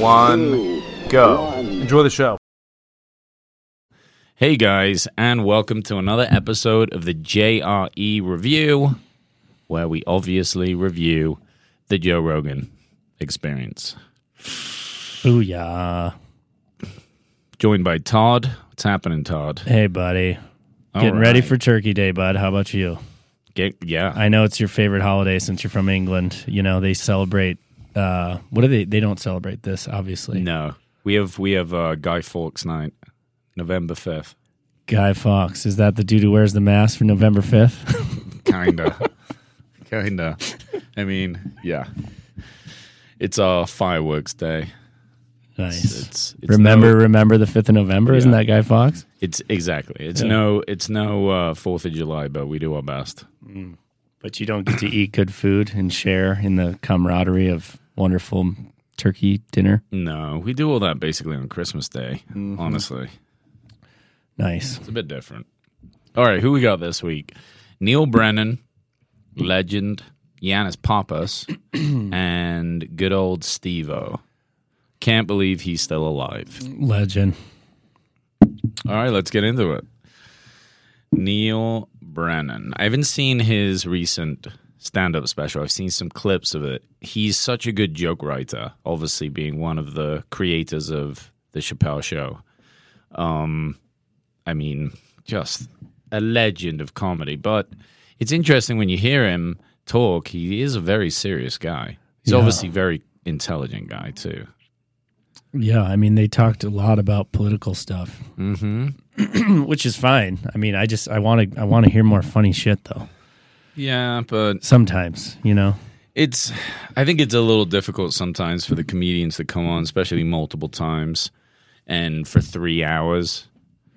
One, go. Enjoy the show. Hey guys, and welcome to another episode of the JRE Review, where we obviously review the Joe Rogan experience. Booyah. Joined by Todd. What's happening, Todd? Hey, buddy. All Getting ready right. for Turkey Day, bud. How about you? Get, yeah. I know it's your favorite holiday since you're from England. You know, they celebrate. Uh, what do they? They don't celebrate this, obviously. no, we have we have uh, Guy Fawkes night, November fifth. Guy Fawkes. Is that the dude who wears the mask for November 5th? Kinda, kinda. I mean, yeah. It's our fireworks day. nice. It's, it's remember, no- remember the 5th of November? Isn't that Guy Fawkes? It's exactly. It's Yeah. no. It's no uh, Fourth of July, but we do our best. But you don't get to eat good food and share in the camaraderie of wonderful turkey dinner. No, we do all that basically on Christmas Day. Mm-hmm. Honestly, Nice. it's a bit different. All right, who we got this week? Neal Brennan, legend, Yannis Pappas, and good old Steve-O. Can't believe he's still alive. Legend. All right, let's get into it. Neal Brennan. I haven't seen his recent stand up special. I've seen some clips of it. He's such a good joke writer, obviously, being one of the creators of The Chappelle Show. Um, I mean, just a legend of comedy. But it's interesting when you hear him talk, he is a very serious guy. He's Yeah. obviously a very intelligent guy, too. Yeah, I mean, they talked a lot about political stuff. Mm-hmm. which is fine. I mean, I just I want to I want to hear more funny shit though. Yeah, but Sometimes, you know. It's, I think it's a little difficult sometimes for the comedians to come on, especially multiple times, and for three hours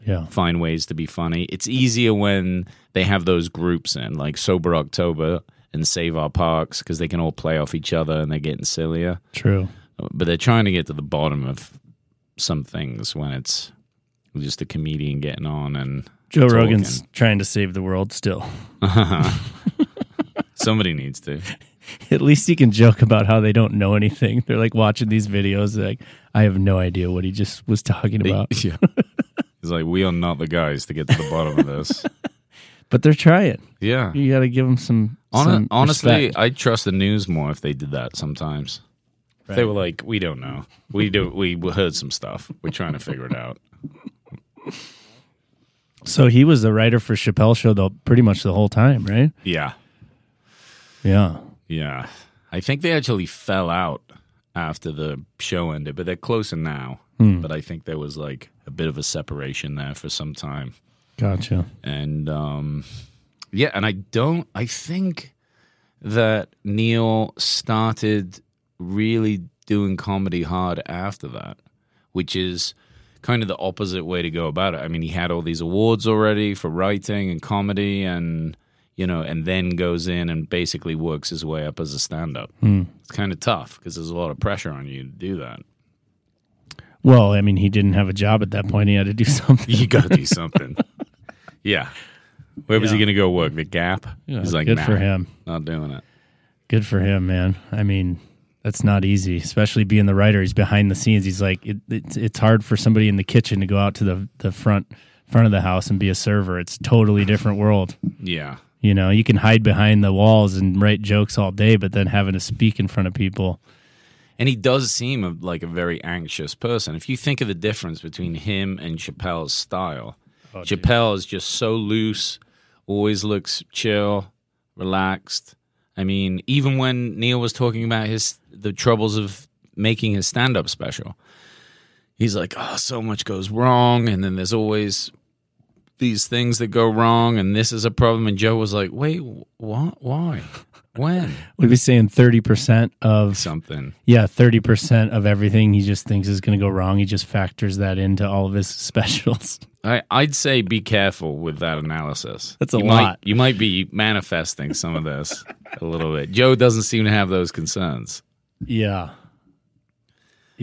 Yeah. find ways to be funny. It's easier when they have those groups in, like Sober October and Save Our Parks, because they can all play off each other and they're getting sillier. True. But they're trying to get to the bottom of some things when it's just a comedian getting on and Joe talking. Rogan's trying to save the world still. somebody needs to. At least he can joke about how they don't know anything. They're like watching these videos like I have no idea what he just was talking about. Yeah. He's like, we are not the guys to get to the bottom of this. But they're trying. Yeah. You got to give them some, Hon- some honestly, respect. I trust the news more if they did that sometimes. If They were like, we don't know. We do. We heard some stuff. We're trying to figure it out. So he was the writer for Chappelle show though pretty much the whole time, right? Yeah, Yeah. yeah. I think they actually fell out after the show ended, but they're closer now. But I think there was like a bit of a separation there for some time. Gotcha. and um yeah and i don't i think that neal started really doing comedy hard after that which is kind of the opposite way to go about it. I mean he had all these awards already for writing and comedy and you know and then goes in and basically works his way up as a stand-up. Hmm. It's kind of tough because there's a lot of pressure on you to do that. Well, I mean, he didn't have a job at that point. He had to do something. you gotta do something. Yeah. Where was he gonna go work? The gap? Yeah, he's like good nah, for him. not doing it. Good for him, man. I mean, that's not easy, especially being the writer. He's behind the scenes. He's like, it, it's it's hard for somebody in the kitchen to go out to the the front front of the house and be a server. It's a totally different world. yeah You know, you can hide behind the walls and write jokes all day, but then having to speak in front of people. And he does seem a, like a very anxious person. If you think of the difference between him and Chappelle's style, oh, Chappelle is just so loose, always looks chill, relaxed. I mean, even when Neal was talking about his the troubles of making his stand up special, he's like, "Oh, so much goes wrong," and then there's always these things that go wrong, and this is a problem. And Joe was like, "Wait, what? Why? When? We'd be saying thirty percent of Something." yeah, thirty percent of everything he just thinks is going to go wrong. He just factors that into all of his specials. I, I'd say be careful with that analysis. That's a you lot. Might, you might be manifesting some of this a little bit. Joe doesn't seem to have those concerns. Yeah.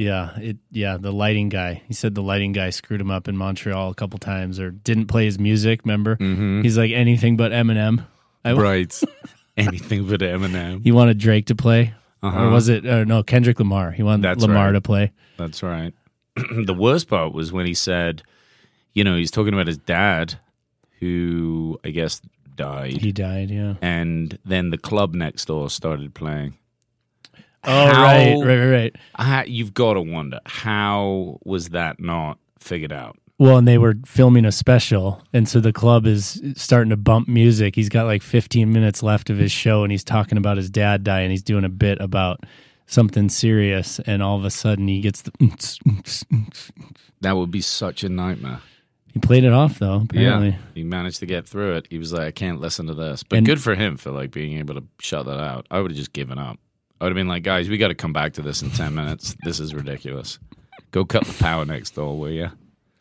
Yeah, it yeah, the lighting guy. He said the lighting guy screwed him up in Montreal a couple times or didn't play his music, remember? Mm-hmm. He's like anything but Eminem. I, Right. Anything but Eminem. He wanted Drake to play. Uh-huh. Or was it or no, Kendrick Lamar. He wanted That's Lamar right. to play. That's right. the worst part was when he said, you know, he's talking about his dad, who I guess died, He died, yeah. and then the club next door started playing. Oh How- right, right, right, right. I, you've got to wonder how was that not figured out? Well, and they were filming a special, and so the club is starting to bump music. He's got like 15 minutes left of his show, and he's talking about his dad dying. He's doing a bit about something serious, and all of a sudden he gets the. That would be such a nightmare. He played it off though. Apparently, Yeah, he managed to get through it. He was like, I can't listen to this. But And- good for him for like being able to shut that out. I would have just given up. I would have been like, guys, we got to come back to this in 10 minutes. This is ridiculous. Go cut the power next door, will you?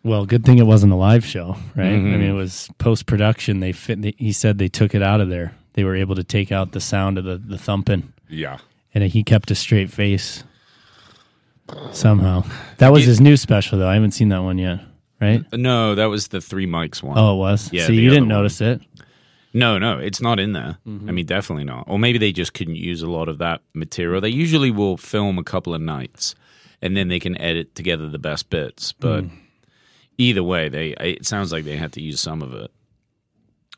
Well, good thing it wasn't a live show, right? Mhm. I mean, it was post production. They fit. They, he said they took it out of there. They were able to take out the sound of the the thumping, Yeah. and he kept a straight face somehow. That was It- his new special, though. I haven't seen that one yet. Right? No, that was the three mics one. Oh, it was. Yeah, the you didn't one. notice it. No, no, it's not in there. I mm-hmm. mean, definitely not. Or maybe they just couldn't use a lot of that material. They usually will film a couple of nights and then they can edit together the best bits. But mm. either way, they it sounds like they had to use some of it.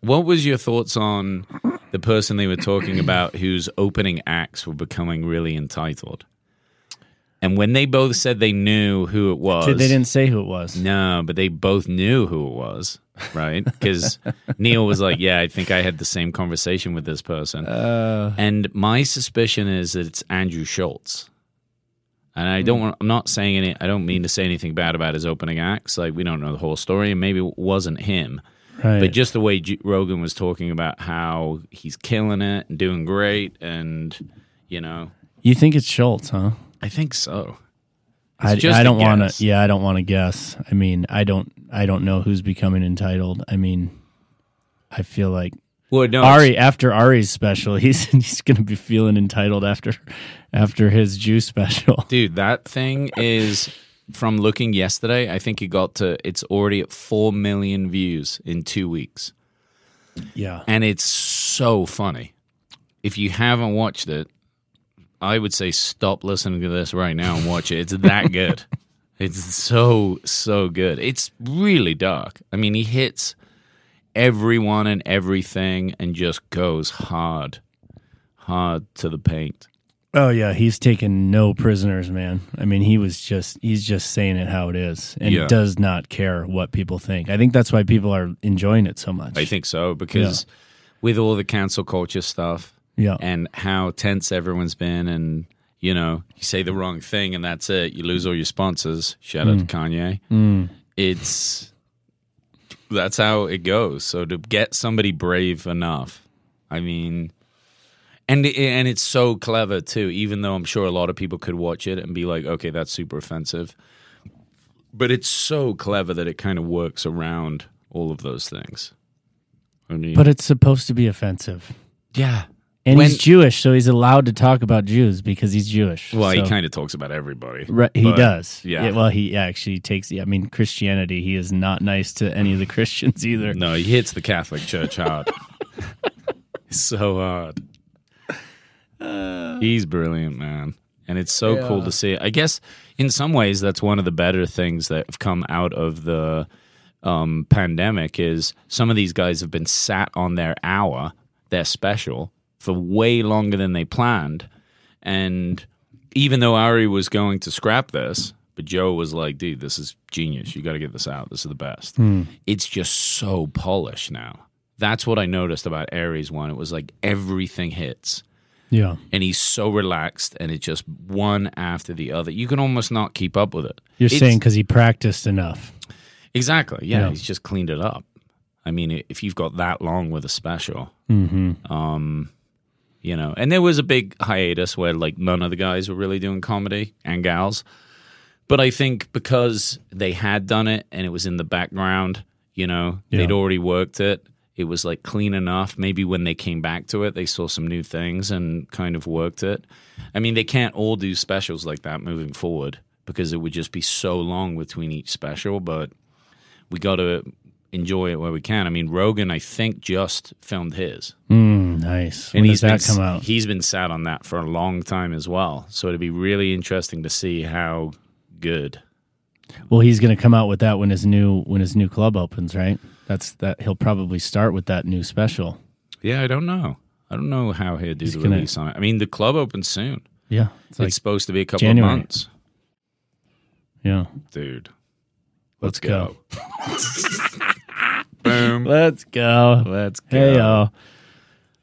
What was your thoughts on the person they were talking about whose opening acts were becoming really entitled? And when they both said they knew who it was, They didn't say who it was. no, but they both knew who it was, right? Because Neal was like, "Yeah, I think I had the same conversation with this person," Uh, and my suspicion is that it's Andrew Schulz. And I don't. Want, I'm not saying any. I don't mean to say anything bad about his opening acts. Like we don't know the whole story, and maybe it wasn't him. right. But just the way G- Rogan was talking about how he's killing it and doing great, and you know, you think it's Schultz, huh? I think so. I, I don't want to. Yeah, I don't want to guess. I mean, I don't. I don't know who's becoming entitled. I mean, I feel like Well, no, Ari after Ari's special, he's he's gonna be feeling entitled after after his Jew special. Dude, that thing is from looking yesterday. I think it got to. It's already at four million views in two weeks, Yeah, and it's so funny. If you haven't watched it, I would say stop listening to this right now and watch it. It's that good. It's so so good. It's really dark. I mean, he hits everyone and everything, and just goes hard, hard to the paint. Oh yeah, he's taking no prisoners, man. I mean, he was just he's just saying it how it is and Yeah. does not care what people think. I think that's why people are enjoying it so much. I think so because with all the cancel culture stuff Yeah. and how tense everyone's been, and you know, you say the wrong thing and that's it, you lose all your sponsors. Shout out to mm. Kanye. Mm. It's that's how it goes. So to get somebody brave enough, I mean, and and it's so clever too. Even though I'm sure a lot of people could watch it and be like, okay, that's super offensive, but it's so clever that it kind of works around all of those things. I mean, But it's supposed to be offensive. yeah. And When- he's Jewish, so he's allowed to talk about Jews because he's Jewish. Well, he kind of talks about everybody. Right, he does. yeah. Well, he actually takes. Yeah, I mean, Christianity. He is not nice to any of the Christians either. No, he hits the Catholic Church hard. so hard. He's brilliant, man. And it's so cool to see. I guess in some ways that's one of the better things that have come out of the um, pandemic is some of these guys have been sat on their hour, their special, for way longer than they planned. And even though Ari was going to scrap this, but Joe was like, dude, this is genius. You got to get this out. This is the best. It's just so polished now. That's what I noticed about Ari's one. It was like everything hits Yeah, and he's so relaxed and it's just one after the other. You can almost not keep up with it. you're It's- saying because he practiced enough. Exactly. Yeah, Yeah. he's just cleaned it up. I mean, if you've got that long with a special, Mm-hmm. um, you know, and there was a big hiatus where like none of the guys were really doing comedy and gals. But I think because they had done it and it was in the background, you know, they'd already worked it. It was like clean enough. Maybe when they came back to it, they saw some new things and kind of worked it. I mean, they can't all do specials like that moving forward because it would just be so long between each special. But we got to enjoy it where we can. I mean, Rogan, I think, just filmed his. Mm, nice. When And he's been, come out? He's been sat on that for a long time as well. So it'd be really interesting to see how good. Well, he's going to come out with that when his new when his new club opens, right? That's that. He'll probably start with that new special. Yeah, I don't know. I don't know how he'll do He's the gonna- release on it. I mean, the club opens soon. Yeah, it's It's, like supposed to be a couple January. of months, yeah. dude. Let's go. Boom. Let's go. Let's go. Hey yo.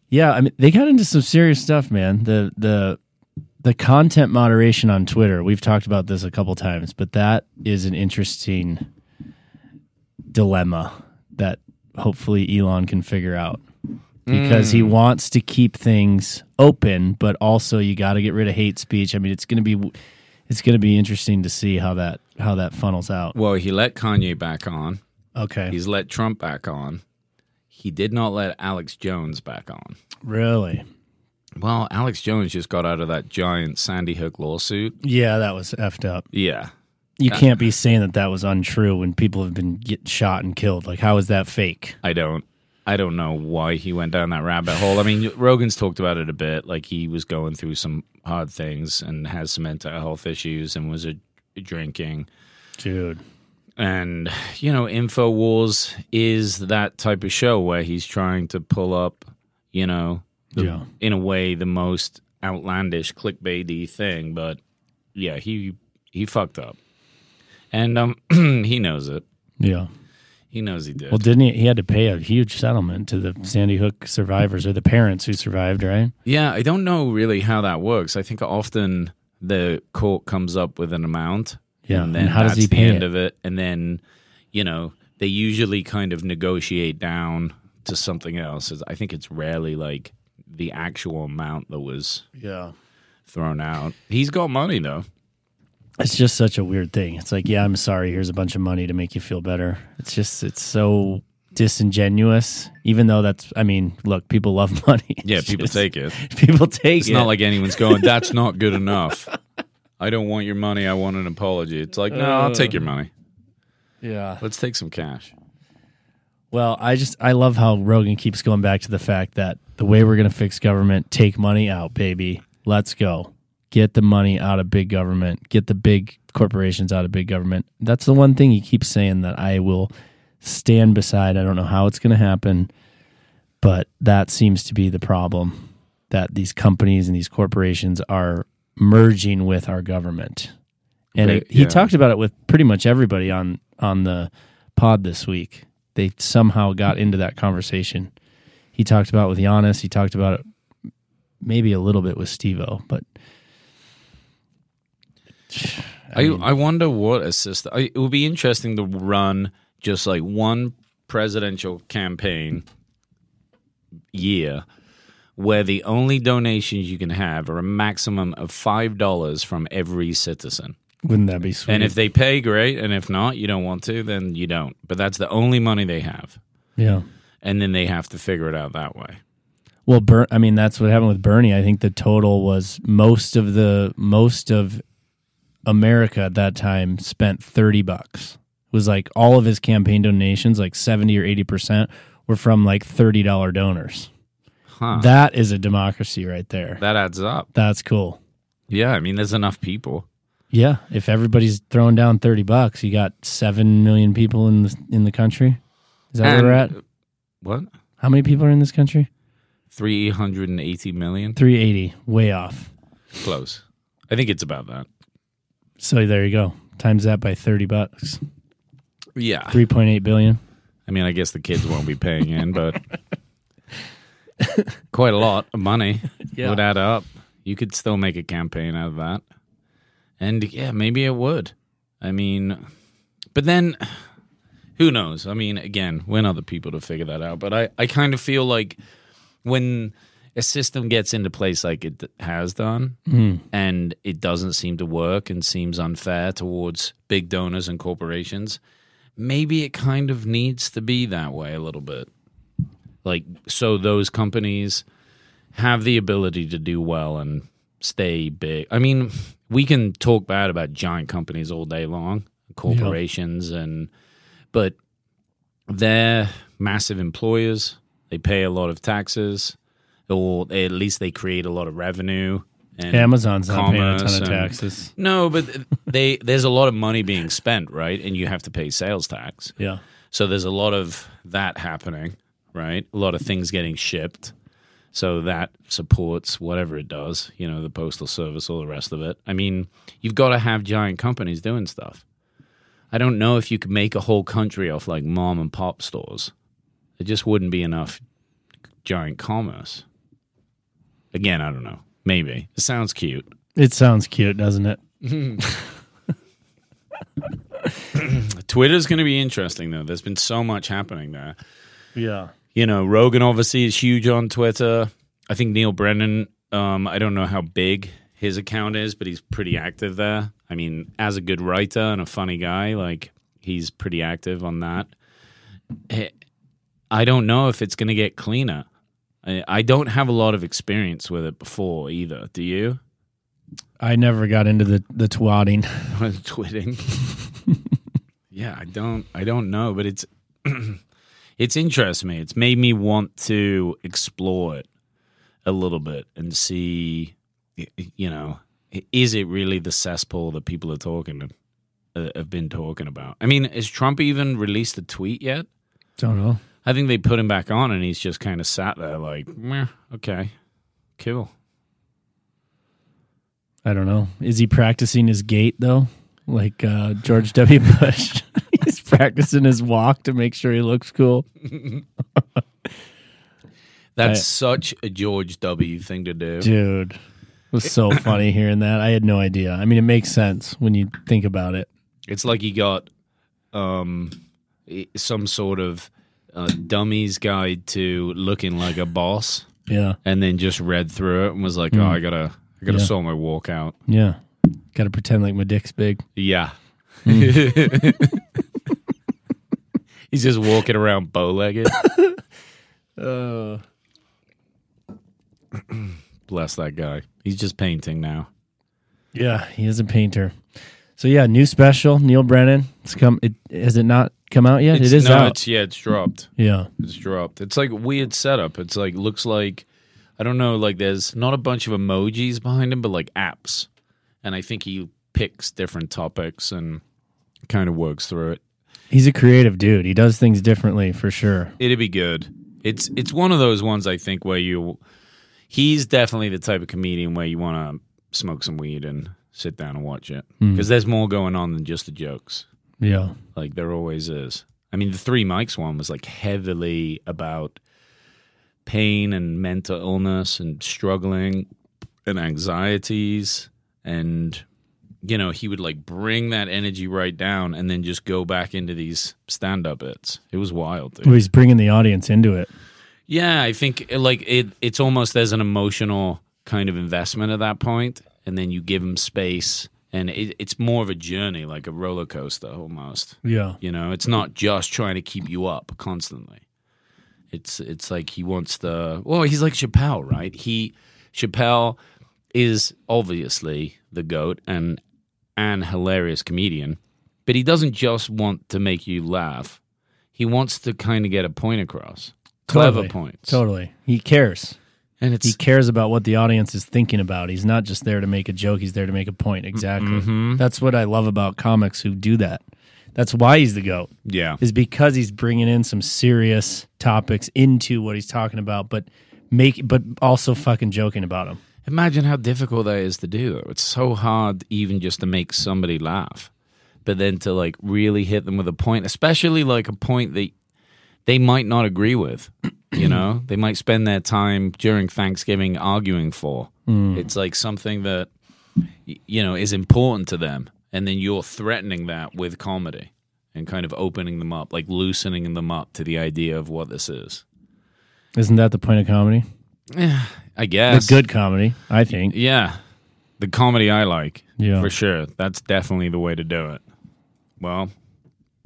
Yeah, I mean they got into some serious stuff, man. The the the content moderation on Twitter. We've talked about this a couple times, but that is an interesting dilemma that hopefully Elon can figure out. Because he hmm. wants to keep things open, but also you got to get rid of hate speech. I mean, it's going to be it's going to be interesting to see how that how that funnels out. Well, he let Kanye back on. Okay. He's let Trump back on. He did not let Alex Jones back on. really? Well, Alex Jones just got out of that giant Sandy Hook lawsuit. Yeah, that was effed up. Yeah. You uh, can't be saying that that was untrue when people have been get shot and killed. Like, how is that fake? I don't I don't know why he went down that rabbit hole. I mean, Rogan's talked about it a bit. Like he was going through some hard things and has some mental health issues and was a, drinking. Dude. And you know, Infowars is that type of show where he's trying to pull up, you know, the, Yeah. in a way the most outlandish clickbaity thing. But yeah, he he fucked up, and um, he knows it. Yeah. He knows he did. Well, didn't he? He had to pay a huge settlement to the Sandy Hook survivors or the parents who survived, right? Yeah, I don't know really how that works. I think often the court comes up with an amount. Yeah, And then and how does that's he the end it? of it. And then, you know, they usually kind of negotiate down to something else. I think it's rarely like the actual amount that was Yeah. thrown out. He's got money though. It's just such a weird thing. It's like, yeah, I'm sorry. Here's a bunch of money to make you feel better. It's just, it's so disingenuous. Even though that's, I mean, look, people love money. Yeah, people just- take it. People take It's it. It's not like anyone's going, that's not good enough. I don't want your money. I want an apology. It's like, no, I'll take your money. Uh, yeah. Let's take some cash. Well, I just I love how Rogan keeps going back to the fact that the way we're going to fix government, take money out, baby. Let's go. Get the money out of big government. Get the big corporations out of big government. That's the one thing he keeps saying that I will stand beside. I don't know how it's going to happen, but that seems to be the problem that these companies and these corporations are merging with our government. And it, he yeah. talked about it with pretty much everybody on on the pod this week. They somehow got into that conversation. He talked about it with Yannis. He talked about it maybe a little bit with Steve-O, but I, I, wonder what a system. I, it would be interesting to run just like one presidential campaign year where the only donations you can have are a maximum of five dollars from every citizen. wouldn't that be sweet? And if they pay, great. And if not, you don't want to, then you don't. But that's the only money they have, yeah. and then they have to figure it out that way. Well, Ber- I mean, that's what happened with Bernie. I think the total was most of the most of America at that time spent thirty bucks. It was like all of his campaign donations, like seventy or eighty percent, were from like thirty dollar donors. Huh? That is a democracy right there. that adds up. That's cool. Yeah, I mean, there's enough people. Yeah, if everybody's throwing down thirty bucks, you got seven million people in the in the country. Is that where we're at? What? How many people are in this country? 380 million? Three eighty, way off. Close. I think it's about that. So there you go. Times that by thirty bucks. Yeah. Three point eight billion. I mean, I guess the kids won't be paying in, but quite a lot of money Yeah. would add up. You could still make a campaign out of that. And yeah, maybe it would. I mean, but then who knows? I mean, again, we're not the people to figure that out. But I, I kind of feel like when a system gets into place like it has done hmm. and it doesn't seem to work and seems unfair towards big donors and corporations, maybe it kind of needs to be that way a little bit. Like, so those companies have the ability to do well and stay big. I mean, we can talk bad about giant companies all day long, corporations, and but they're massive employers. They pay a lot of taxes, or at least they create a lot of revenue. And Amazon's not paying a ton of and- taxes. No, but they there's a lot of money being spent, right? And you have to pay sales tax. Yeah. So there's a lot of that happening, right? A lot of things getting shipped. So that supports whatever it does, you know, the postal service, all the rest of it. I mean, you've got to have giant companies doing stuff. I don't know if you could make a whole country off like mom and pop stores. It just wouldn't be enough giant commerce. Again, I don't know. Maybe. It sounds cute. It sounds cute, doesn't it? Twitter's going to be interesting, though. There's been so much happening there. Yeah. You know, Rogan obviously is huge on Twitter. I think Neal Brennan, um, I don't know how big his account is, but he's pretty active there. I mean, as a good writer and a funny guy, like he's pretty active on that. Eh, I don't know if it's going to get cleaner. I, I don't have a lot of experience with it before either. Do you? I never got into the the twatting. Twitting. yeah, I don't. I don't know, but it's it's interested me. It's made me want to explore it a little bit and see, you know, is it really the cesspool that people are talking uh, have been talking about? I mean, has Trump even released a tweet yet? Don't know. I think they put him back on, and he's just kind of sat there like, okay, cool. I don't know. Is he practicing his gait though? Like uh, George W. Bush. Practicing his walk to make sure he looks cool. That's I- such a George W. thing to do. Dude. It was so funny hearing that. I had no idea. I mean, it makes sense when you think about it. It's like he got um, some sort of uh, dummy's guide to looking like a boss, Yeah. and then just read through it and was like, "Oh, I gotta, I gotta Yeah. sort my walk out." Yeah. Got to pretend like my dick's big. Yeah. He's just walking around bow legged. Uh, Bless that guy. He's just painting now. yeah, he is a painter. So yeah, new special, Neal Brennan. It's come. It has it not come out yet? It's, it is no, out. It's, yeah, it's dropped. yeah. It's dropped. It's like weird setup. It's like looks like I don't know. Like there's not a bunch of emojis behind him, but like apps. And I think he picks different topics and kind of works through it. He's a creative dude. He does things differently for sure. It'd be good. It's it's one of those ones I think where you he's definitely the type of comedian where you want to smoke some weed and sit down and watch it hmm. because there's more going on than just the jokes. Yeah. Like there always is. I mean, the three mics one was like heavily about pain and mental illness and struggling and anxieties and you know he would like bring that energy right down and then just go back into these stand-up bits it was wild dude. Well, he's bringing the audience into it. Yeah, I think like it. It's almost as an emotional kind of investment at that point, and then you give them space, and it, it's more of a journey, like a roller coaster almost. Yeah. You know, it's not just trying to keep you up constantly. It's it's like he wants the well, he's like Chappelle, right? He Chappelle is obviously the goat and an hilarious comedian, but he doesn't just want to make you laugh. He wants to kind of get a point across. Clever Totally. points. Totally. He cares. And it's He cares about what the audience is thinking about. He's not just there to make a joke, he's there to make a point. Exactly. Mm-hmm. That's what I love about comics who do that. That's why he's the GOAT, yeah. is because he's bringing in some serious topics into what he's talking about, but make, but also fucking joking about them. Imagine how difficult that is to do. It's so hard even just to make somebody laugh, but then to like really hit them with a point, especially like a point that they might not agree with. You know, they might spend their time during Thanksgiving arguing for. Mm. It's like something that you know is important to them, and then you're threatening that with comedy, and kind of opening them up, like loosening them up to the idea of what this is. Isn't that the point of comedy? I The guess good comedy, I think. Yeah, the comedy I like. Yeah. for sure. That's definitely the way to do it. Well,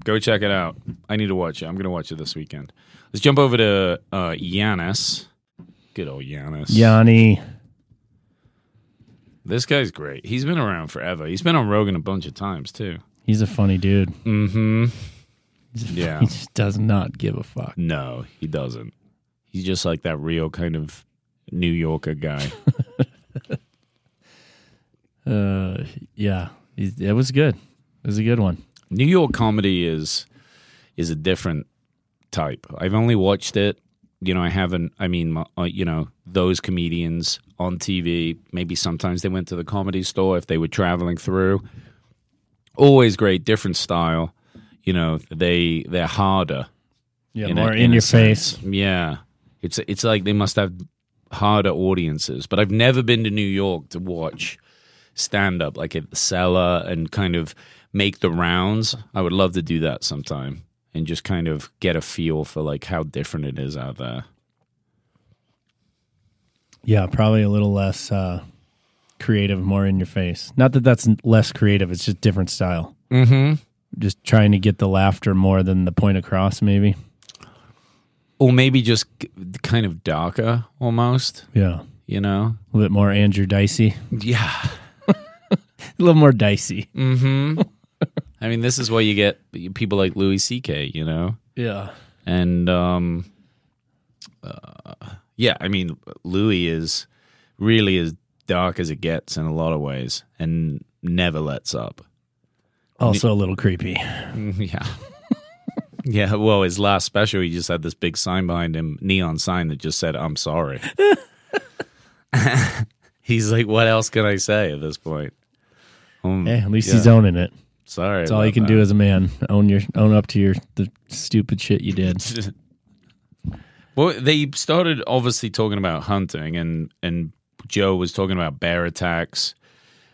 go check it out. I need to watch it. I'm going to watch it this weekend. Let's jump over to uh, Yannis. Good old Yannis. Yanni. This guy's great. He's been around forever. He's been on Rogan a bunch of times too. He's a funny dude. Mm-hmm. Yeah. He just does not give a fuck. No, he doesn't. He's just like that real kind of New Yorker guy. Uh, yeah, it was good. It was a good one. New York comedy is is a different type. I've only watched it. You know, I haven't. I mean, uh, you know, those comedians on TV. Maybe sometimes they went to the comedy store if they were traveling through. Always great, different style. You know, they they're harder. Yeah, in a- more in in, your sense. face. Yeah, it's it's like they must have harder audiences. But I've never been to New York to watch stand up like at the cellar and kind of make the rounds. I would love to do that sometime and just kind of get a feel for like how different it is out there. Yeah, probably a little less uh, creative, more in your face. Not that that's less creative; it's just different style. Mm-hmm. Just trying to get the laughter more than the point across, maybe. Or maybe just kind of darker almost, Yeah, you know? a little bit more Andrew Dicey, Yeah. a little more dicey. Mm-hmm. I mean, this is why you get people like Louis C.K., you know? Yeah, and um uh, yeah i mean louis is really as dark as it gets in a lot of ways and never lets up also a little creepy. yeah yeah well his last special he just had this big sign behind him neon sign that just said i'm sorry he's like what else can i say at this point um, Hey, at least yeah, he's owning it. sorry That's all you can do as a man. Own your own up to your the stupid shit you did. Well, they started obviously talking about hunting, and and Joe was talking about bear attacks.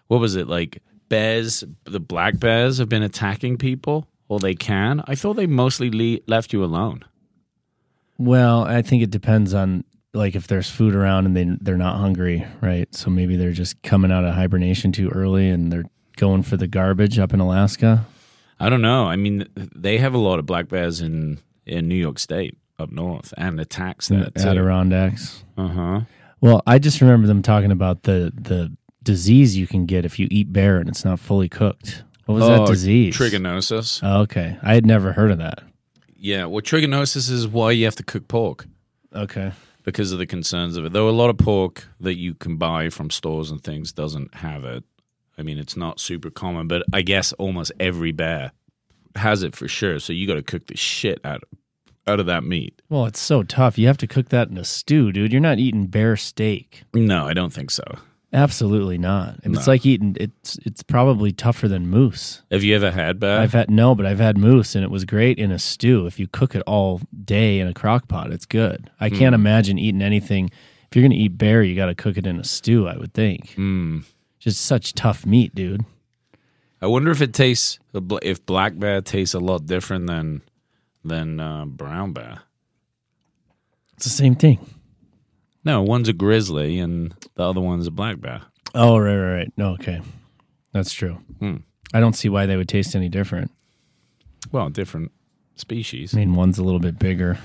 What was it like? Bears, the black bears have been attacking people, or they can. I thought they mostly le- left you alone. Well, I think it depends on like if there's food around and they they're not hungry, right? So maybe they're just coming out of hibernation too early and they're going for the garbage up in Alaska. I don't know. I mean, they have a lot of black bears in in New York State up north, and attacks that too. Adirondacks. Uh huh. Well, I just remember them talking about the the disease you can get if you eat bear and it's not fully cooked. What was that oh, disease? Trichinosis. Oh, okay, I had never heard of that. Yeah. Well, trichinosis is why you have to cook pork. Okay, because of the concerns of it. Though a lot of pork that you can buy from stores and things doesn't have it. I mean, it's not super common, but I guess almost every bear has it for sure. So you got to cook the shit out of, out of that meat. well, it's so tough. You have to cook that in a stew, dude. You're not eating bear steak. No, I don't think so. Absolutely not. It's No. like eating it's it's probably tougher than moose. Have you ever had bear? I've had no, but I've had moose and it was great in a stew. If you cook it all day in a crock pot, it's good. I can't Hmm. imagine eating anything. If you're gonna eat bear, you got to cook it in a stew. I would think. Mm. Just such tough meat, dude. I wonder if it tastes if black bear tastes a lot different than than uh, brown bear. It's the same thing. No, one's a grizzly and the other one's a black bear. Oh right, right, right. No, okay, that's true. Hmm. I don't see why they would taste any different. Well, different species. I mean, one's a little bit bigger.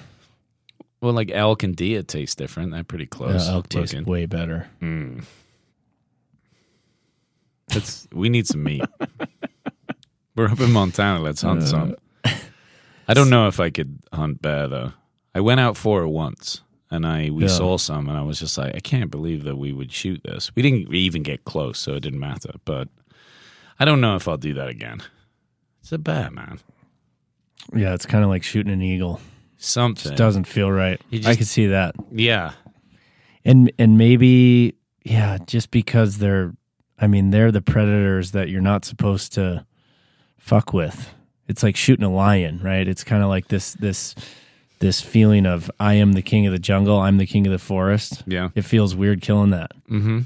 Well, like elk and deer taste different. They're pretty Uh, close. elk tastes looking. way better. Mm. It's, we need some meat. We're up in Montana. Let's Uh, hunt some. I don't know if I could hunt bear though. I went out for it once, and I we Yeah. saw some, and I was just like, I can't believe that we would shoot this. We didn't even get close, so it didn't matter. But I don't know if I'll do that again. It's a bear, man. Yeah, it's kind of like shooting an eagle. Something. Just doesn't feel right. You I just- could see that. yeah. and and maybe yeah just because they're i mean they're the predators that you're not supposed to fuck with it's like shooting a lion right it's kind of like this this this feeling of i am the king of the jungle i'm the king of the forest Yeah. it feels weird killing that Mm-hmm.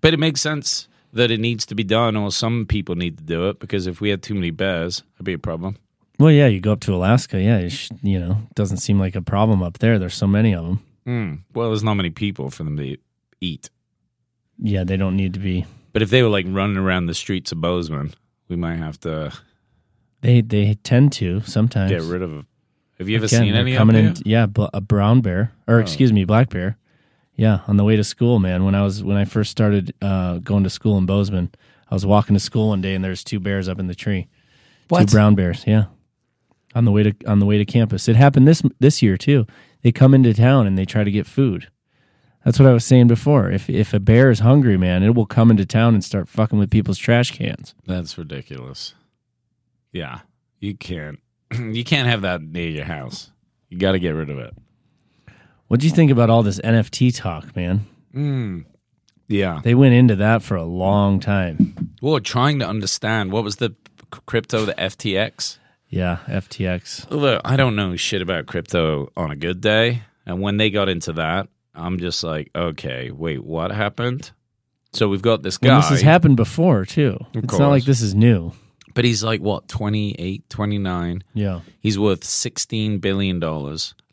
But it makes sense that it needs to be done, or some people need to do it because if we had too many bears, that'd be a problem. Well, yeah, you go up to Alaska. Yeah, you, sh- you know, doesn't seem like a problem up there. There's so many of them. Mm. Well, there's not many people for them to eat. Yeah, they don't need to be. But if they were like running around the streets of Bozeman, we might have to They they tend to sometimes get rid of. Have you ever Again, seen they're any up coming in? Yeah, bl- a brown bear, or excuse me, black bear. Yeah, on the way to school, man. When I was when I first started uh, going to school in Bozeman, I was walking to school one day, and there's two bears up in the tree. What? Two brown bears. Yeah, on the way to on the way to campus. It happened this this year too. They come into town and they try to get food. That's what I was saying before. If if a bear is hungry, man, it will come into town and start fucking with people's trash cans. That's ridiculous. Yeah, you can't. You can't have that near your house. You got to get rid of it. What do you think about all this NFT talk, man? Mm, yeah. They went into that for a long time. Well, trying to understand what was the crypto, the FTX. Yeah, FTX. Look, I don't know shit about crypto on a good day, and when they got into that, I'm just like, okay, wait, what happened? So we've got this guy, Well, this has happened before too. it's not like this is new. But he's like what 28, 29. Yeah. He's worth $16 billion,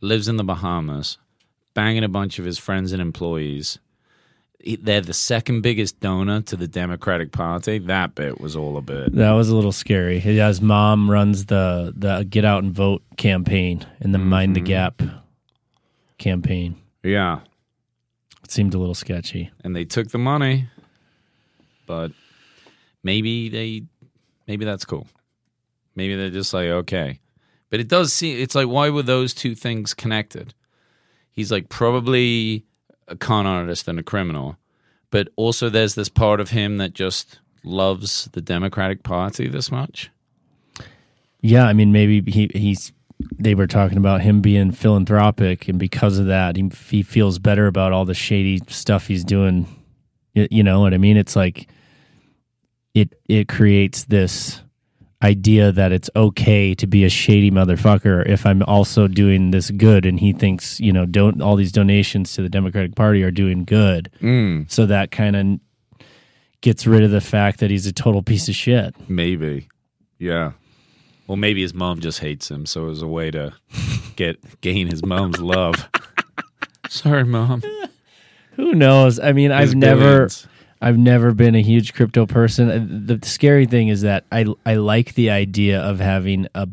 lives in the Bahamas, banging a bunch of his friends and employees. They're the second biggest donor to the Democratic Party. That bit was all a bit. That was a little scary. His mom runs the the Get Out and Vote campaign and the Mind the Mm-hmm. Gap campaign. Yeah. It seemed a little sketchy. And they took the money, but maybe they, maybe that's cool. Maybe they're just like, okay. But it does seem, it's like, why were those two things connected? He's like probably a con artist and a criminal, but also there's this part of him that just loves the Democratic Party this much. Yeah, I mean maybe he he's they were talking about him being philanthropic and because of that he he feels better about all the shady stuff he's doing. You, you know what I mean? It's like it it creates this idea that it's okay to be a shady motherfucker if I'm also doing this good and he thinks, you know, don't all these donations to the Democratic Party are doing good. Mm. So that kind of gets rid of the fact that he's a total piece of shit. Maybe. Yeah. Well, maybe his mom just hates him, so it was a way to get gain his mom's love. Sorry, mom. Who knows? I mean, I've His never billions. I've never been a huge crypto person. Uh, The scary thing is that I I like the idea of having a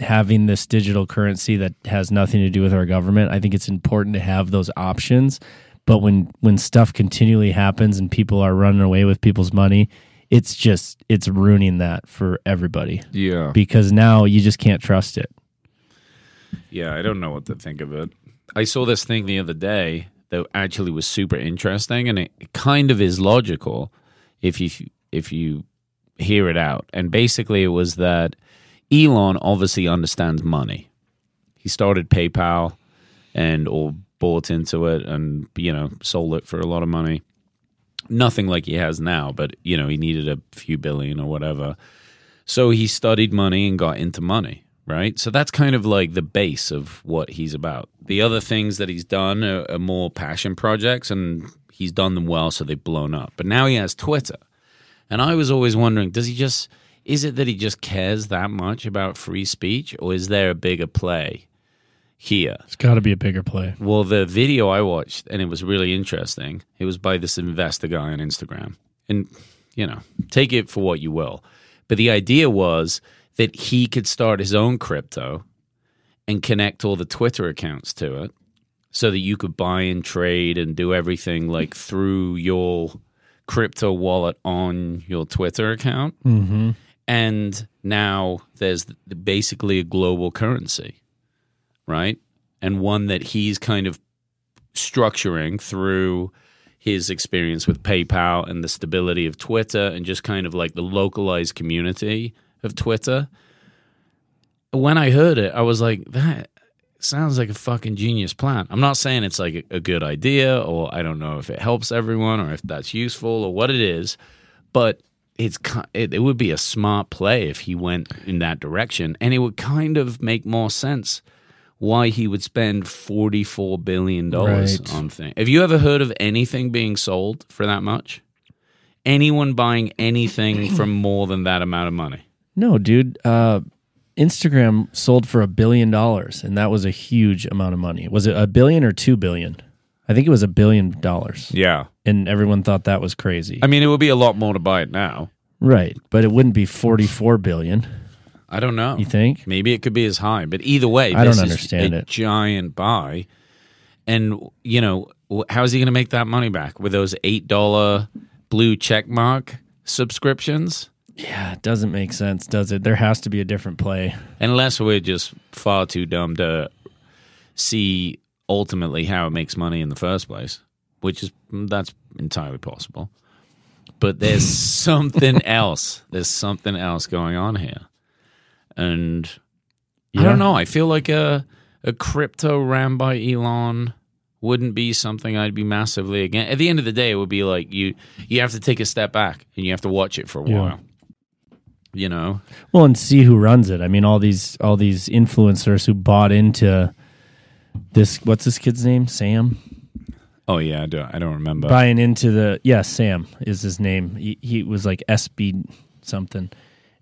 having this digital currency that has nothing to do with our government. I think it's important to have those options. But when when stuff continually happens and people are running away with people's money, it's just it's ruining that for everybody Yeah. because now you just can't trust it. Yeah, I don't know what to think of it. I saw this thing the other day that actually was super interesting, and it kind of is logical if you if you hear it out. And basically, it was that Elon obviously understands money. He started PayPal and or bought into it, and you know sold it for a lot of money. Nothing like he has now, but you know he needed a few billion or whatever. So he studied money and got into money, right? So that's kind of like the base of what he's about. The other things that he's done are, are more passion projects, and he's done them well, so they've blown up. But now he has Twitter. And I was always wondering, does he just, is it that he just cares that much about free speech, or is there a bigger play here? It's got to be a bigger play. Well, the video I watched, and it was really interesting, it was by this investor guy on Instagram. And, you know, take it for what you will. But the idea was that he could start his own crypto and connect all the Twitter accounts to it so that you could buy and trade and do everything like through your crypto wallet on your Twitter account. Mm-hmm. And now there's basically a global currency, right? And one that he's kind of structuring through his experience with PayPal and the stability of Twitter and just kind of like the localized community of Twitter. When I heard it, I was like, that sounds like a fucking genius plan. I'm not saying it's like a, good idea or I don't know if it helps everyone or if that's useful or what it is, but it's it, it would be a smart play if he went in that direction and it would kind of make more sense why he would spend 44 billion dollars Right. on things. Have you ever heard of anything being sold for that much? Anyone buying anything for more than that amount of money? No, dude. Uh, Instagram sold for a billion dollars, and that was a huge amount of money. Was it a billion or two billion? I think it was a billion dollars, Yeah. and everyone thought that was crazy. I mean, it would be a lot more to buy it now. right, but it wouldn't be forty-four billion. I don't know. You think? Maybe it could be as high, but either way, I this don't is understand a it. giant buy. And you know, how is he going to make that money back with those eight dollar blue check mark subscriptions? Yeah, it doesn't make sense, does it? There has to be a different play. Unless we're just far too dumb to see ultimately how it makes money in the first place, which is mm, that's entirely possible. But there's something else. There's something else going on here, and I don't know. I feel like a a crypto ran by Elon wouldn't be something I'd be massively against. At the end of the day, it would be like you you have to take a step back and you have to watch it for a Yeah. while. You know, Well, and see who runs it. I mean, all these all these influencers who bought into this. What's this kid's name? Sam. oh yeah, I don't, I don't remember. buying into the yeah Sam is his name. He, he was like SB something.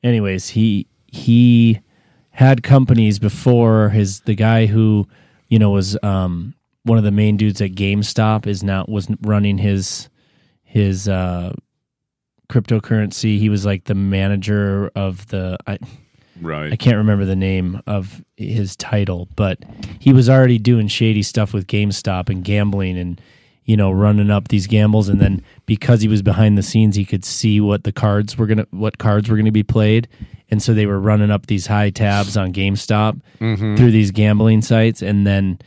Anyways, he he had companies before his the guy who you know was um one of the main dudes at GameStop is now was running his his uh cryptocurrency. He was like the manager of the I, right. I can't remember the name of his title, but he was already doing shady stuff with GameStop and gambling and you know running up these gambles and then because he was behind the scenes he could see what the cards were going to what cards were going to be played and so they were running up these high tabs on GameStop mm-hmm. through these gambling sites and then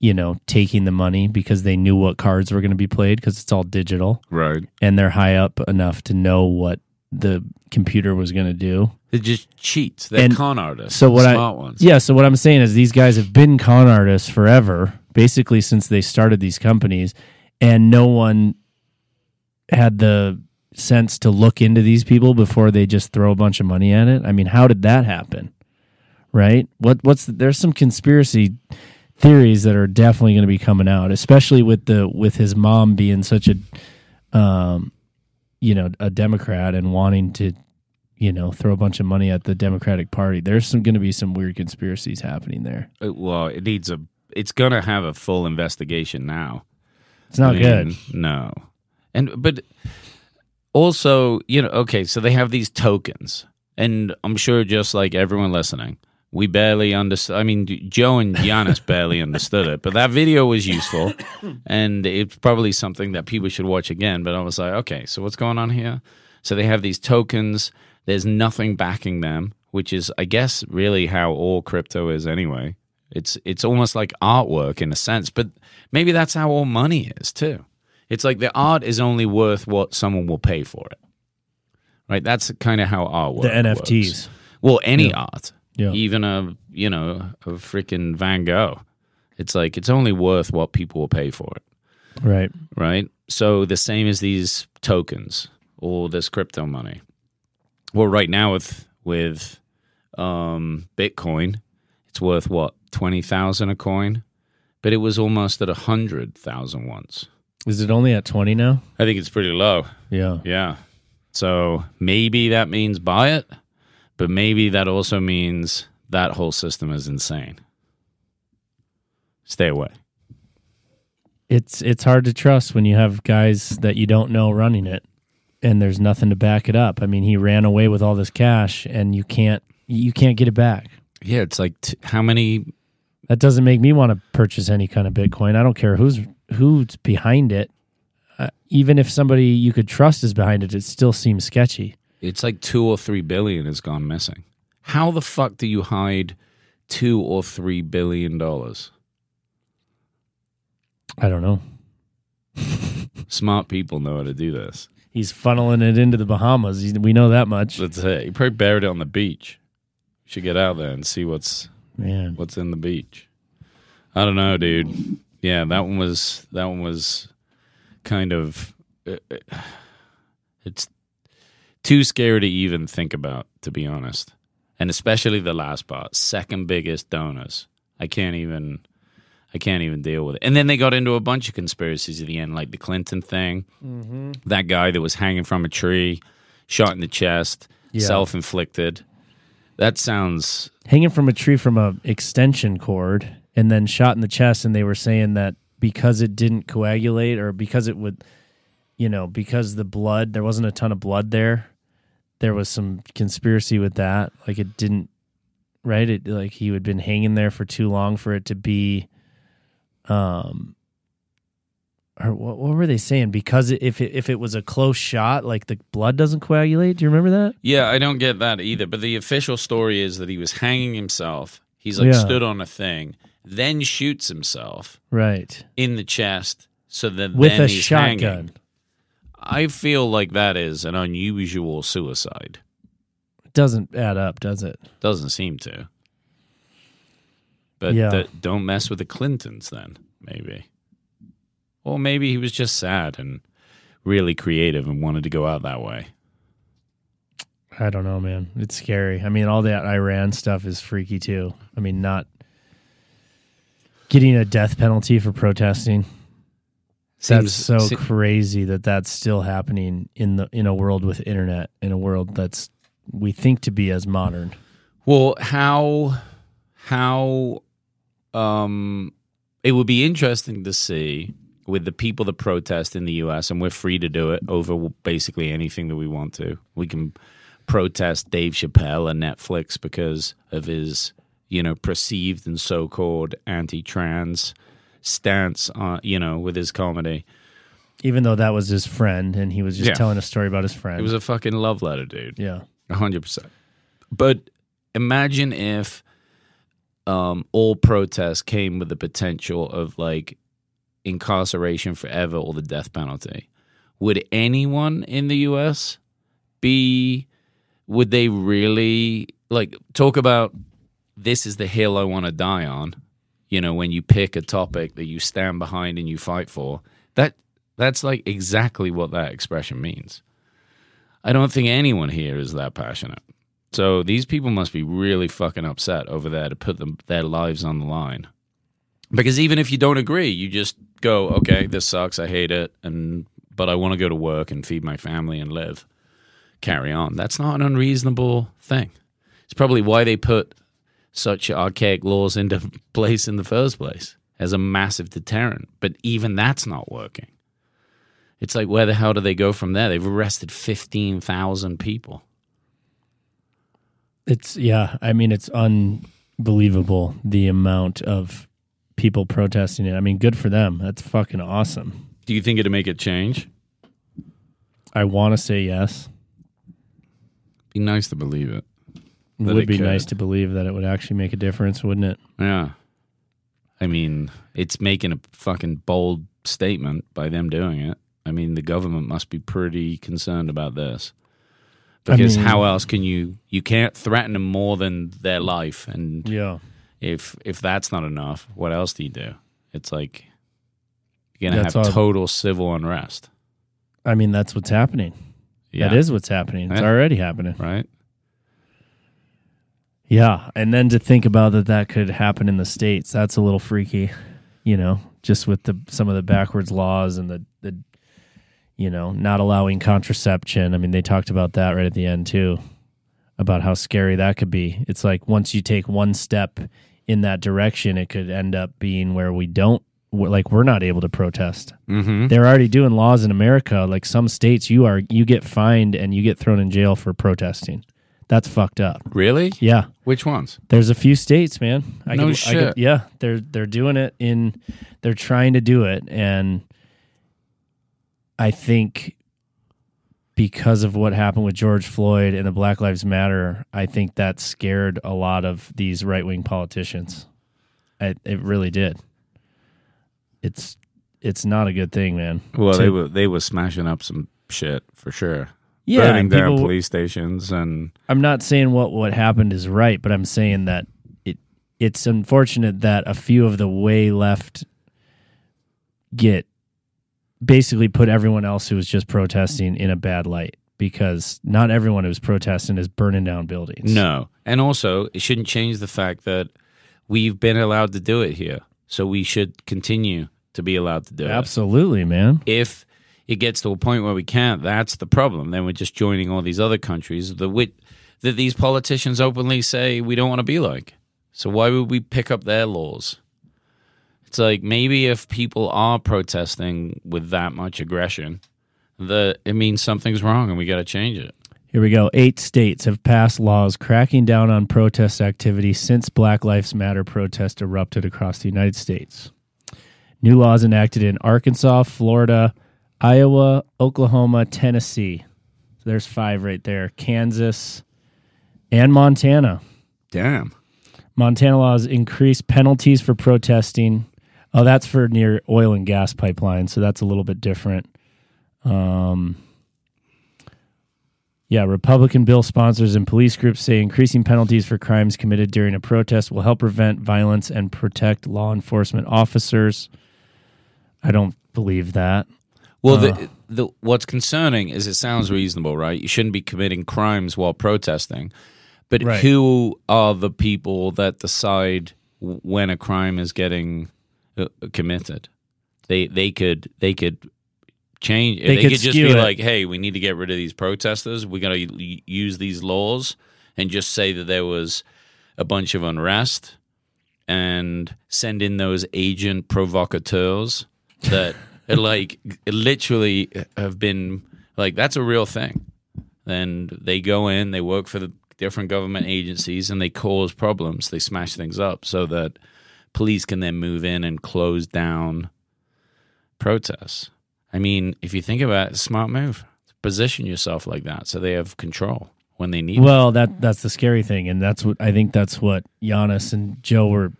you know taking the money because they knew what cards were going to be played because it's all digital Right. and they're high up enough to know what the computer was going to do They're just cheats. They're And con artists. so what smart I ones. yeah, so what I'm saying is these guys have been con artists forever, basically since they started these companies, and no one had the sense to look into these people before they just throw a bunch of money at it. I mean, how did that happen? Right? What what's the, there's some conspiracy theories that are definitely going to be coming out, especially with the with his mom being such a um you know, a Democrat and wanting to you know, throw a bunch of money at the Democratic Party. There's some going to be some weird conspiracies happening there. Uh, Well, it needs a. It's gonna have a full investigation now. It's not I mean, good. No, and but also, you know, okay, so they have these tokens, and I'm sure just like everyone listening, we barely understood. I mean, Joe and Yannis barely understood it, but that video was useful, and it's probably something that people should watch again. But I was like, okay, so what's going on here? So they have these tokens. There's nothing backing them, which is, I guess, really how all crypto is anyway. It's it's almost like artwork in a sense, but maybe that's how all money is too. It's like the art is only worth what someone will pay for it, right? That's kind of how art works. The NFTs. Well, any art, Yeah. even a you know a freaking Van Gogh. It's like it's only worth what people will pay for it, Right. right? So the same as these tokens or this crypto money. Well, right now with with um, Bitcoin, it's worth what twenty thousand a coin, but it was almost at a hundred thousand once. Is it only at 20 now? I think it's pretty low. Yeah. Yeah. So maybe that means buy it, but maybe that also means that whole system is insane. Stay away. It's it's hard to trust when you have guys that you don't know running it and there's nothing to back it up. I mean, he ran away with all this cash and you can't you can't get it back. Yeah, it's like t- how many That doesn't make me want to purchase any kind of Bitcoin. I don't care who's who's behind it. Uh, even if somebody you could trust is behind it, it still seems sketchy. It's like 2 or 3 billion has gone missing. How the fuck do you hide 2 or 3 billion dollars? I don't know. Smart people know how to do this. He's funneling it into the Bahamas. He's- We know that much. That's it. You probably buried it on the beach. Should get out there and see what's Man, what's in the beach. I don't know, dude. Yeah, that one was that one was kind of uh, uh, it's too scary to even think about, to be honest. And especially the last part, second biggest donors. I can't even I can't even deal with it. And then they got into a bunch of conspiracies at the end, like the Clinton thing. Mm-hmm. That guy that was hanging from a tree, shot in the chest, Yeah. self inflicted. That sounds hanging from a tree from a extension cord and then shot in the chest and they were saying that because it didn't coagulate or because it would you know because the blood there wasn't a ton of blood there there was some conspiracy with that like it didn't right it like he had been hanging there for too long for it to be um or what, what were they saying because if it, if it was a close shot like the blood doesn't coagulate do you remember that Yeah, I don't get that either. But the official story is that he was hanging himself. He's like Yeah. stood on a thing, then shoots himself right in the chest. So that with then a he's shotgun hanging. I feel like that is an unusual suicide. It doesn't add up does it Doesn't seem to. But Yeah. don't mess with the Clintons then, maybe. Or maybe he was just sad and really creative and wanted to go out that way. I don't know, man. It's scary. I mean, all that Iran stuff is freaky too. I mean, not getting a death penalty for protesting. That's Seems- so se- crazy that that's still happening in the in a world with internet, in a world that's we think to be as modern. Well, how how um it would be interesting to see with the people that protest in the US and we're free to do it over basically anything that we want to. We can protest Dave Chappelle and Netflix because of his, you know, perceived and so-called anti-trans stance uh, you know, with his comedy. Even though that was his friend and he was just Yeah. telling a story about his friend. It was a fucking love letter, dude. yeah. A hundred percent. But imagine if um, all protests came with the potential of like incarceration forever or the death penalty. Would anyone in the U.S. be? Would they really like talk about this is the hill I want to die on? You know, when you pick a topic that you stand behind and you fight for, that that's like exactly what that expression means. I don't think anyone here is that passionate. So these people must be really fucking upset over there to put them their lives on the line. Because even if you don't agree, you just go, okay, this sucks, I hate it, and but I want to go to work and feed my family and live. Carry on. That's not an unreasonable thing. It's probably why they put such archaic laws into place in the first place as a massive deterrent. But even that's not working. It's like where the hell do they go from there? They've arrested fifteen thousand people. It's yeah, I mean it's unbelievable the amount of people protesting it. I mean, good for them. That's fucking awesome. Do you think it'd make it change? I want to say yes. Be nice to believe it. It would it be could. nice to believe that it would actually make a difference, wouldn't it? Yeah. I mean, it's making a fucking bold statement by them doing it. I mean, the government must be pretty concerned about this. I Because mean- how else can you you can't threaten them more than their life and Yeah. if if that's not enough, what else do you do? It's like you're going to have total civil unrest, I mean, that's what's happening. Yeah. That is what's happening. It's already happening. right? Yeah. And then to think about that that could happen in the States, that's a little freaky, you know, just with the some of the backwards laws and the, the you know, not allowing contraception. I mean, they talked about that right at the end too, about how scary that could be. It's like once you take one step in that direction, it could end up being where we don't, we're- like, we're not able to protest. Mhm. They're already doing laws in America. Like some states, you are you get fined and you get thrown in jail for protesting. That's fucked up. Really? Yeah, Which ones? there's a few states, man. I No could- I shit. could- yeah, they're they're doing it in. They're trying to do it, and I think because of what happened with George Floyd and the Black Lives Matter, I think that scared a lot of these right wing politicians. It, it really did. It's it's not a good thing, man. Well, To- they were they were smashing up some shit for sure. Yeah, burning down people- police stations and I'm not saying what what happened is right, but I'm saying that it it's unfortunate that a few of the way left get basically put everyone else who was just protesting in a bad light because not everyone who was protesting is burning down buildings. no, and also it shouldn't change the fact that we've been allowed to do it here, so we should continue to be allowed to do it. Absolutely, man. If it gets to a point where we can't, that's the problem. Then we're just joining all these other countries. The which, that these politicians openly say we don't want to be like. So why would we pick up their laws? It's like maybe if people are protesting with that much aggression, that it means something's wrong and we got to change it. Here we go. Eight states have passed laws cracking down on protest activity since Black Lives Matter protests erupted across the United States. New laws enacted in Arkansas, Florida, Iowa, Oklahoma, Tennessee. So there's five right there. Kansas and Montana. Damn. Montana laws increase penalties for protesting. Oh, that's for near oil and gas pipelines, so that's a little bit different. Um, yeah, Republican bill sponsors and police groups say increasing penalties for crimes committed during a protest will help prevent violence and protect law enforcement officers. I don't believe that. Well, the, the what's concerning is it sounds reasonable, right? You shouldn't be committing crimes while protesting, but Right. who are the people that decide when a crime is getting uh, committed? They they could they could change. They They, could could, just be it. like, "Hey, we need to get rid of these protesters. We're gonna use these laws and just say that there was a bunch of unrest." and send in those agent provocateurs that like literally have been like that's a real thing. And they go in, they work for the different government agencies, and they cause problems. They smash things up so that police can then move in and close down protests. I mean, if you think about it, smart move. Position yourself like that so they have control when they need it. Well, that that's the scary thing, and that's what I think. That's what Yannis and Joe were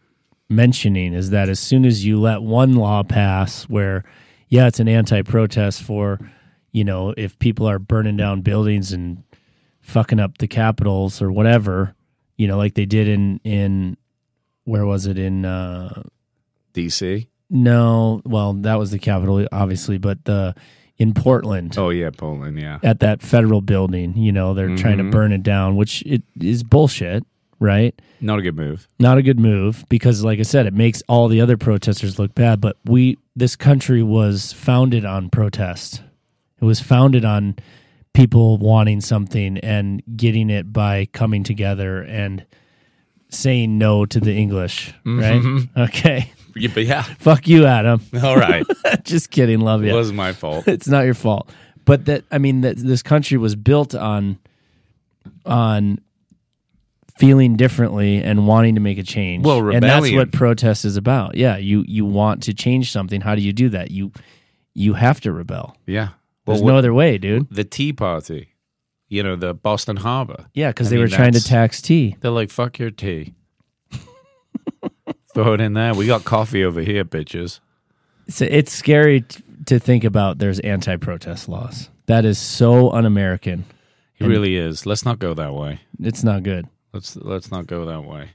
mentioning is that as soon as you let one law pass, where yeah, it's an anti-protest for, you know, if people are burning down buildings and fucking up the capitals or whatever, you know, like they did in in where was it in uh DC. no, well, that was the capital obviously, but the in Portland Oh yeah, Poland. Yeah. at that federal building. You know, they're trying to Mhm. burn it down, which it is bullshit, right? Not a good move. Not a good move because, like I said, it makes all the other protesters look bad. But we, this country was founded on protest. It was founded on people wanting something and getting it by coming together and saying no to the English, right? Mm-hmm. Okay. Yeah, but yeah. Fuck you, Adam. All right. Just kidding. Love you. It wasn't my fault. it's not your fault. But that I mean that this country was built on on feeling differently and wanting to make a change. Well, and that's what protest is about. Yeah, you you want to change something. How do you do that? You you have to rebel. Yeah. There's Well, no other way, dude. the Tea Party, you know, the Boston Harbor. Yeah, because they mean, were trying to tax tea. They're like, fuck your tea. Throw it in there. We got coffee over here, bitches. So it's scary t- to think about. There's anti-protest laws. That is so un-American. It really is. Let's not go that way. It's not good. Let's let's not go that way.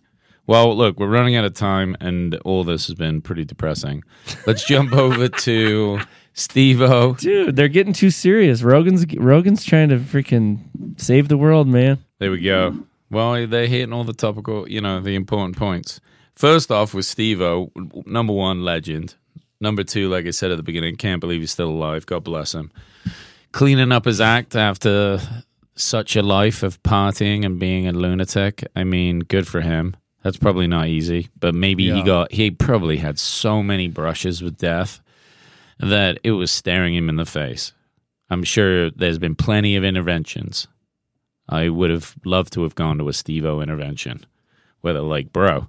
Well, look, we're running out of time, and all this has been pretty depressing. Let's jump over to Steve-O. Dude, they're getting too serious. Rogan's Rogan's trying to freaking save the world, man. There we go. Well, they're hitting all the topical, you know, the important points. First off, with Steve-O, number one, legend. Number two, like I said at the beginning, can't believe he's still alive. God bless him. Cleaning up his act after such a life of partying and being a lunatic. I mean, good for him. That's probably not easy, but maybe he got, he probably had so many brushes with death that it was staring him in the face. I'm sure there's been plenty of interventions. I would have loved to have gone to a Steve-O intervention where they're like, bro,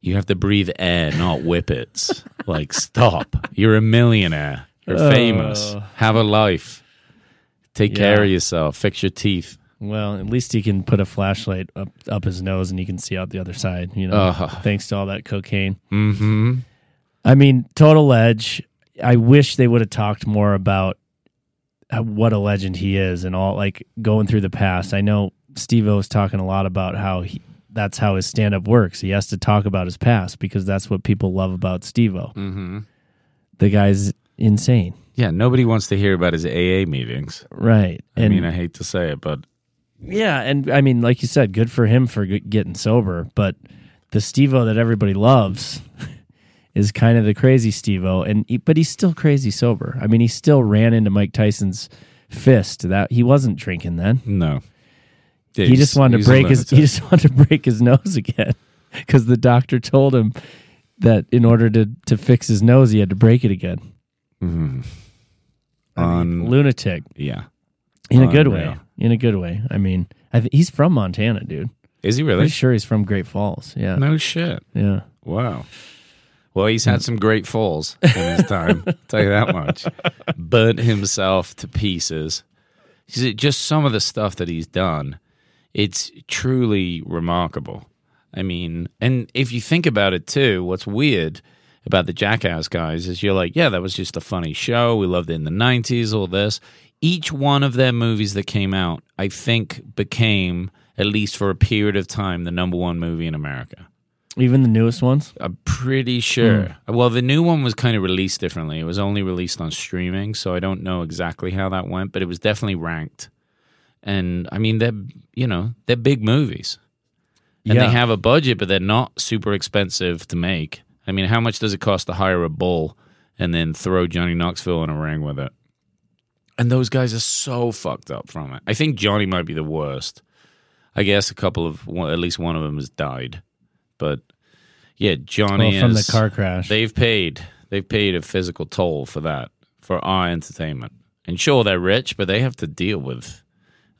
you have to breathe air, not whippets. like, stop. You're a millionaire. You're famous. Uh. Have a life. Take Yeah. care of yourself. Fix your teeth. Well, at least he can put a flashlight up up his nose and he can see out the other side. You know, Uh. thanks to all that cocaine. Mm-hmm. I mean, total edge. I wish they would have talked more about uh, what a legend he is and all like going through the past. I know Steve-O was talking a lot about how he that's how his stand up works. He has to talk about his past because that's what people love about Steve-O. Mm-hmm. The guy's insane. Yeah, nobody wants to hear about his AA meetings. Right. I And mean, I hate to say it, but yeah, and I mean, like you said, good for him for g- getting sober. But the Steve-O that everybody loves is kind of the crazy Steve-O, and he, but he's still crazy sober. I mean, he still ran into Mike Tyson's fist. That he wasn't drinking then. no. Yeah, he he's- just wanted he's to a break his he lunatic. just wanted to break his nose again because the doctor told him that in order to to fix his nose he had to break it again. Mhm. I mean, Un- lunatic yeah. in a good Unreal. way. In a good way. I mean, I th- he's from Montana, dude. Is he Pretty really? sure he's from Great Falls. Yeah, No shit. yeah. Wow. Well, he's had some great falls in his time. I'll tell you that much. Burnt himself to pieces. Just some of the stuff that he's done, it's truly remarkable. I mean, and if you think about it too, what's weird about the Jackass guys is you're like, yeah, that was just a funny show. We loved it in the 90s, all this. Each one of their movies that came out, I think, became, at least for a period of time, the number one movie in America. Even the newest ones. I'm pretty sure. Hmm. Well, the new one was kind of released differently. It was only released on streaming, so I don't know exactly how that went, but it was definitely ranked. And I mean, they're you know they're big movies, and Yeah. they have a budget, but they're not super expensive to make. I mean, how much does it cost to hire a bull and then throw Johnny Knoxville in a ring with it? And those guys are so fucked up from it. I think Johnny might be the worst. I guess a couple of, one, at least one of them has died, but yeah, Johnny Well, from the car crash. They've paid. They've paid a physical toll for that for our entertainment. And sure, they're rich, but they have to deal with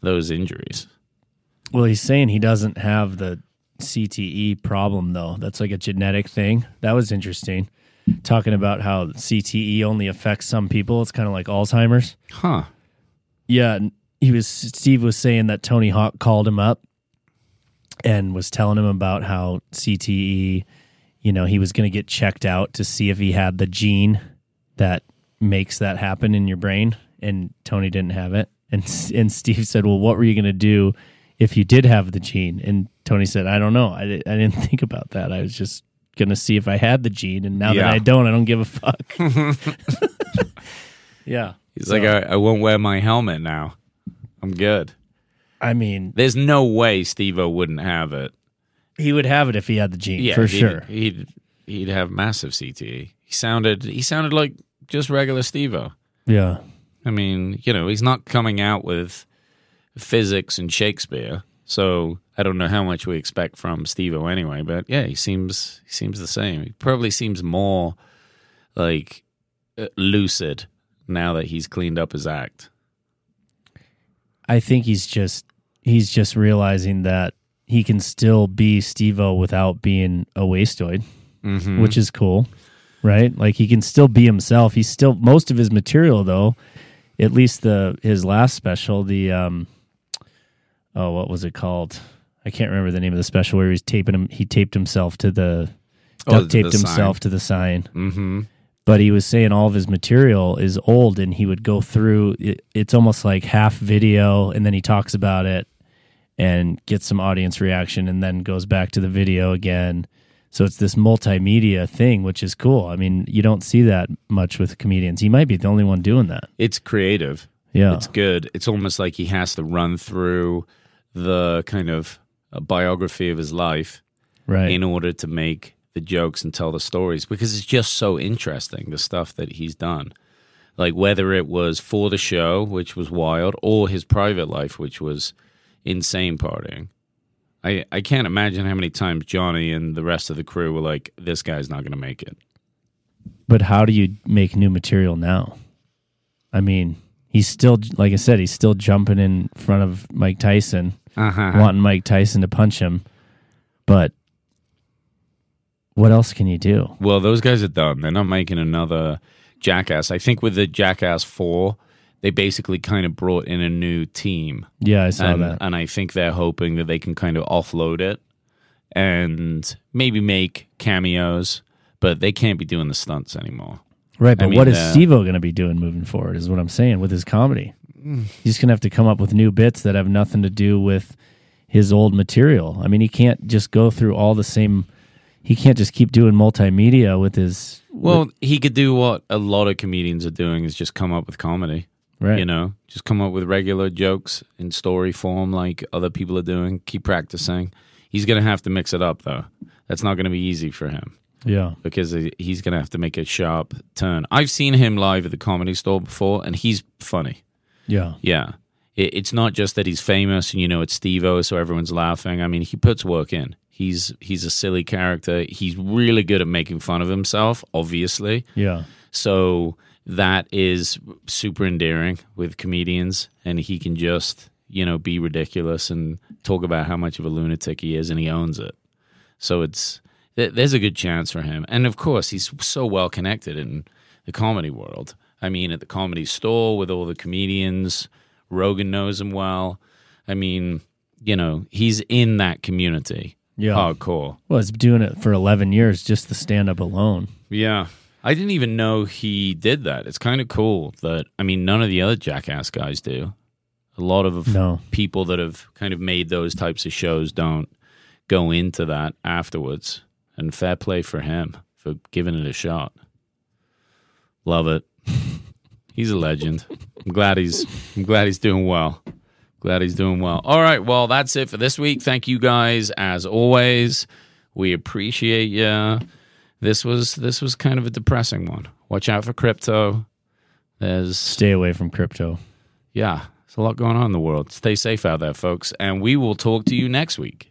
those injuries. Well, he's saying he doesn't have the CTE problem though. That's like a genetic thing. That was interesting. Talking about how CTE only affects some people. It's kind of like Alzheimer's. Huh? Yeah, he was Steve was saying that Tony Hawk called him up and was telling him about how CTE, you know, he was going to get checked out to see if he had the gene that makes that happen in your brain and Tony didn't have it. And and Steve said, "Well, what were you going to do if you did have the gene?" And Tony said, "I don't know. I, di- I didn't think about that. I was just going to see if I had the gene and now Yeah. that I don't, I don't give a fuck." yeah. He's like, I, I won't wear my helmet now. I'm good. I mean, There's no way Steve-O wouldn't have it. He would have it if he had the gene, for he'd, sure. He'd he'd have massive CTE. He sounded he sounded like just regular Steve-O. Yeah. I mean, you know, he's not coming out with physics and Shakespeare, so I don't know how much we expect from Steve-O anyway. But yeah, he seems he seems the same. He probably seems more like uh, lucid now that he's cleaned up his act. I think he's just he's just realizing that he can still be Steve-O without being a wastoid, Mm-hmm. which is cool, right? Like he can still be himself. He's still most of his material though, at least the his last special, the um oh, what was it called? I can't remember the name of the special where he was taping him he taped himself to the Oh, duct the taped himself sign. to the sign. Mm-hmm. but he was saying all of his material is old and he would go through it, it's almost like half video and then he talks about it and gets some audience reaction and then goes back to the video again so it's this multimedia thing which is cool i mean you don't see that much with comedians he might be the only one doing that It's creative. yeah It's good. It's almost like he has to run through the kind of a biography of his life right. in order to make the jokes and tell the stories because it's just so interesting the stuff that he's done. Like whether it was for the show which was wild or his private life which was insane partying. I i can't imagine how many times johnny and the rest of the crew were like this guy's not going to make it. But how do you make new material now? I mean he's still like i said he's still jumping in front of mike tyson uh-huh wanting Mike Tyson to punch him. But what else can you do? Well, those guys are done. They're not making another Jackass. I think with the Jackass 4, they basically kind of brought in a new team. Yeah, I saw and, that. and I think they're hoping that they can kind of offload it and maybe make cameos, but they can't be doing the stunts anymore. Right, but I what mean, is uh, Steve-O going to be doing moving forward is what I'm saying with his comedy. He's going to have to come up with new bits that have nothing to do with his old material. I mean, he can't just go through all the same he can't just keep doing multimedia with his Well, he could do what a lot of comedians are doing is just come up with comedy. right. You know, just come up with regular jokes in story form like other people are doing. Keep practicing. He's going to have to mix it up, though. That's not going to be easy for him Yeah. because he's going to have to make a sharp turn. I've seen him live at the comedy store before, and he's funny. Yeah. Yeah. it, it's not just that he's famous and you know it's Steve-O, so everyone's laughing. I mean, he puts work in. He's he's a silly character. He's really good at making fun of himself, obviously. Yeah. So that is super endearing with comedians, and he can just you know be ridiculous and talk about how much of a lunatic he is, and he owns it. So it's there's a good chance for him, and of course he's so well connected in the comedy world. I mean, at the comedy store with all the comedians, Rogan knows him well. I mean, you know, he's in that community, Yeah. hardcore. Well, he's doing it for 11 years, just the stand up alone. Yeah. I didn't even know he did that. It's kind of cool that, I mean, none of the other Jackass guys do. A lot of No. people that have kind of made those types of shows don't go into that afterwards. And fair play for him for giving it a shot. Love it. He's a legend. I'm glad he's I'm glad he's doing well. Glad he's doing well. All right, well, that's it for this week. Thank you guys as always. We appreciate you. This was this was kind of a depressing one. Watch out for crypto. There's Stay away from crypto. yeah, there's a lot going on in the world. Stay safe out there, folks, and we will talk to you next week.